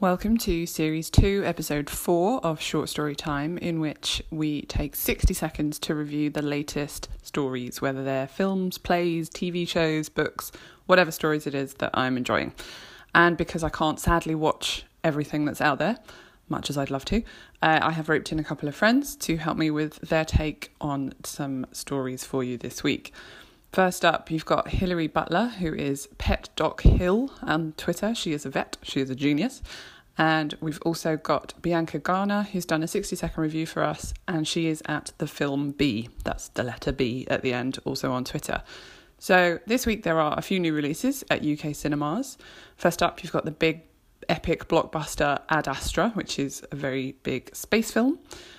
Welcome to Series 2, Episode 4 of Short Story Time, in which we take 60 seconds to review the latest stories, whether they're films, plays, TV shows, books, whatever stories it is that I'm enjoying. And because I can't sadly watch everything that's out there, much as I'd love to, uh, I have roped in a couple of friends to help me with their take on some stories for you this week. First up, you've got Hilary Butler, who is Pet Doc Hill on Twitter. She is a vet, she is a genius. And we've also got Bianca Garner, who's done a 60 second review for us, and she is at the film B. That's the letter B at the end, also on Twitter. So this week there are a few new releases at UK cinemas. First up, you've got the big epic blockbuster Ad Astra, which is a very big space film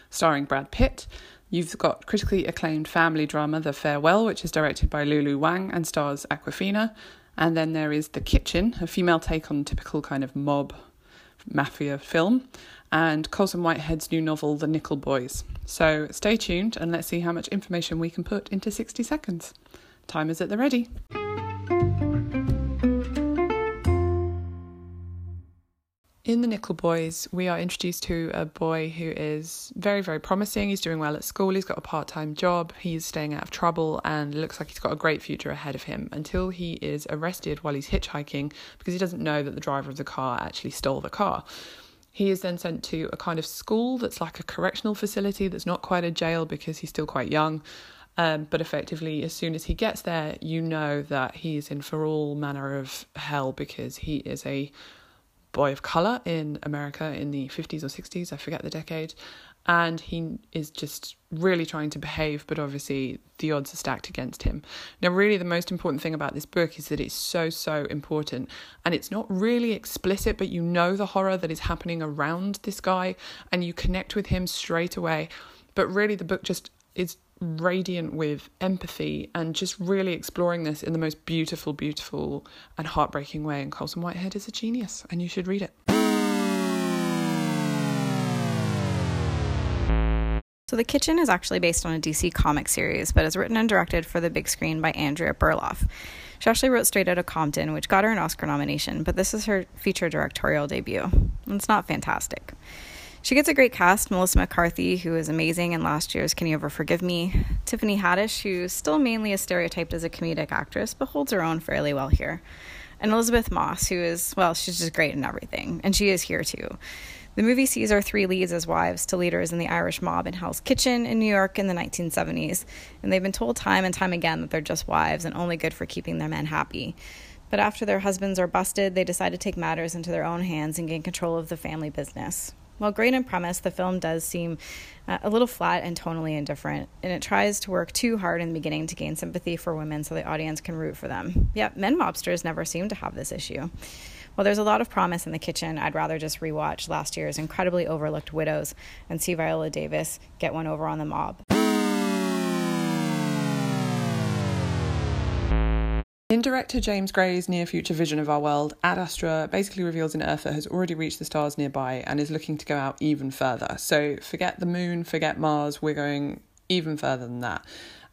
starring Brad Pitt. You've got critically acclaimed family drama The Farewell, which is directed by Lulu Wang and stars Awkwafina. And then there is The Kitchen, a female take on typical kind of mob mafia film, and Colson Whitehead's new novel The Nickel Boys. So stay tuned and let's see how much information we can put into 60 seconds. Time is at the ready. In The Nickel Boys, we are introduced to a boy who is very, very promising. He's doing well at school, he's got a part time job, he's staying out of trouble, and looks like he's got a great future ahead of him until he is arrested while he's hitchhiking because he doesn't know that the driver of the car actually stole the car. He is then sent to a kind of school that's like a correctional facility that's not quite a jail because he's still quite young. Um, but effectively, as soon as he gets there, you know that he is in for all manner of hell because he is a boy of colour in America in the 50s or 60s, I forget the decade. And he is just really trying to behave, but obviously the odds are stacked against him. Now, really, the most important thing about this book is that it's so, so important. And it's not really explicit, but you know the horror that is happening around this guy and you connect with him straight away. But really, the book just is radiant with empathy and just really exploring this in the most beautiful, beautiful, and heartbreaking way. And Colson Whitehead is a genius, and you should read it. So, The Kitchen is actually based on a DC comic series, but is written and directed for the big screen by Andrea Berloff. She actually wrote Straight Outta Compton, which got her an Oscar nomination, but this is her feature directorial debut. It's not fantastic. She gets a great cast Melissa McCarthy, who is amazing in last year's Can You Ever Forgive Me? Tiffany Haddish, who still mainly is stereotyped as a comedic actress, but holds her own fairly well here. And Elisabeth Moss, who is, well, she's just great in everything, and she is here too. The movie sees our three leads as wives to leaders in the Irish mob in Hell's Kitchen in New York in the 1970s, and they've been told time and time again that they're just wives and only good for keeping their men happy. But after their husbands are busted, they decide to take matters into their own hands and gain control of the family business. While great in premise, the film does seem uh, a little flat and tonally indifferent, and it tries to work too hard in the beginning to gain sympathy for women so the audience can root for them. Yet, men mobsters never seem to have this issue. While there's a lot of promise in the kitchen, I'd rather just rewatch last year's incredibly overlooked Widows and see Viola Davis get one over on the mob. In director James Gray's near future vision of our world, Ad Astra basically reveals an Earth that has already reached the stars nearby and is looking to go out even further. So forget the moon, forget Mars, we're going even further than that.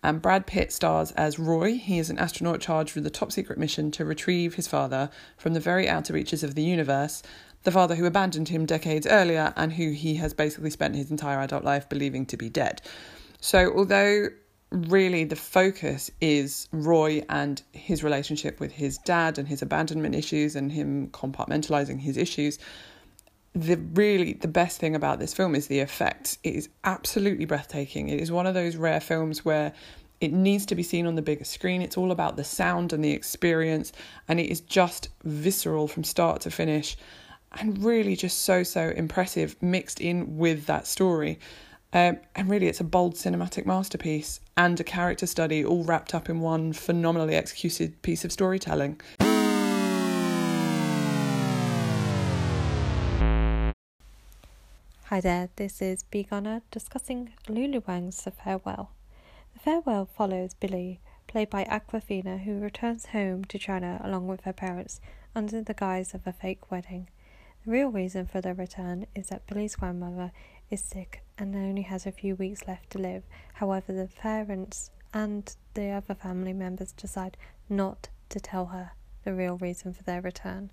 And Brad Pitt stars as Roy. He is an astronaut charged with a top secret mission to retrieve his father from the very outer reaches of the universe, the father who abandoned him decades earlier and who he has basically spent his entire adult life believing to be dead. So, although really the focus is Roy and his relationship with his dad and his abandonment issues and him compartmentalizing his issues. The really the best thing about this film is the effects. It is absolutely breathtaking. It is one of those rare films where it needs to be seen on the biggest screen. It's all about the sound and the experience, and it is just visceral from start to finish and really just so so impressive mixed in with that story. Um, and really, it's a bold cinematic masterpiece and a character study all wrapped up in one phenomenally executed piece of storytelling. Hi there, this is Begoner discussing Lulu Wang's The Farewell. The Farewell follows Billi, played by Awkwafina, who returns home to China along with her parents under the guise of a fake wedding. The real reason for their return is that Billi's grandmother is sick and only has a few weeks left to live. However, the parents and the other family members decide not to tell her the real reason for their return.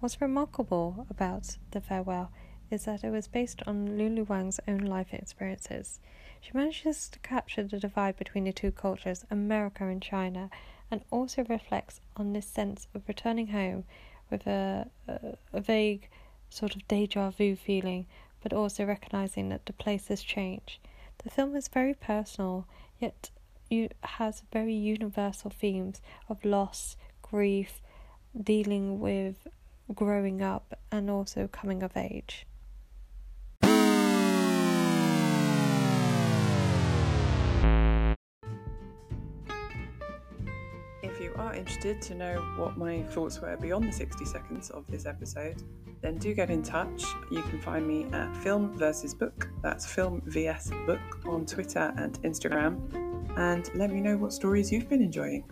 What's remarkable about The Farewell is that it was based on Lulu Wang's own life experiences. She manages to capture the divide between the two cultures, America and China, and also reflects on this sense of returning home with a, a, a vague sort of deja vu feeling, but also recognizing that the place has changed. The film is very personal, yet has very universal themes of loss, grief, dealing with growing up, and also coming of age. Are interested to know what my thoughts were beyond the 60 seconds of this episode, then do get in touch. You can find me at Film versus Book, that's Film vs Book on Twitter and Instagram, and let me know what stories you've been enjoying.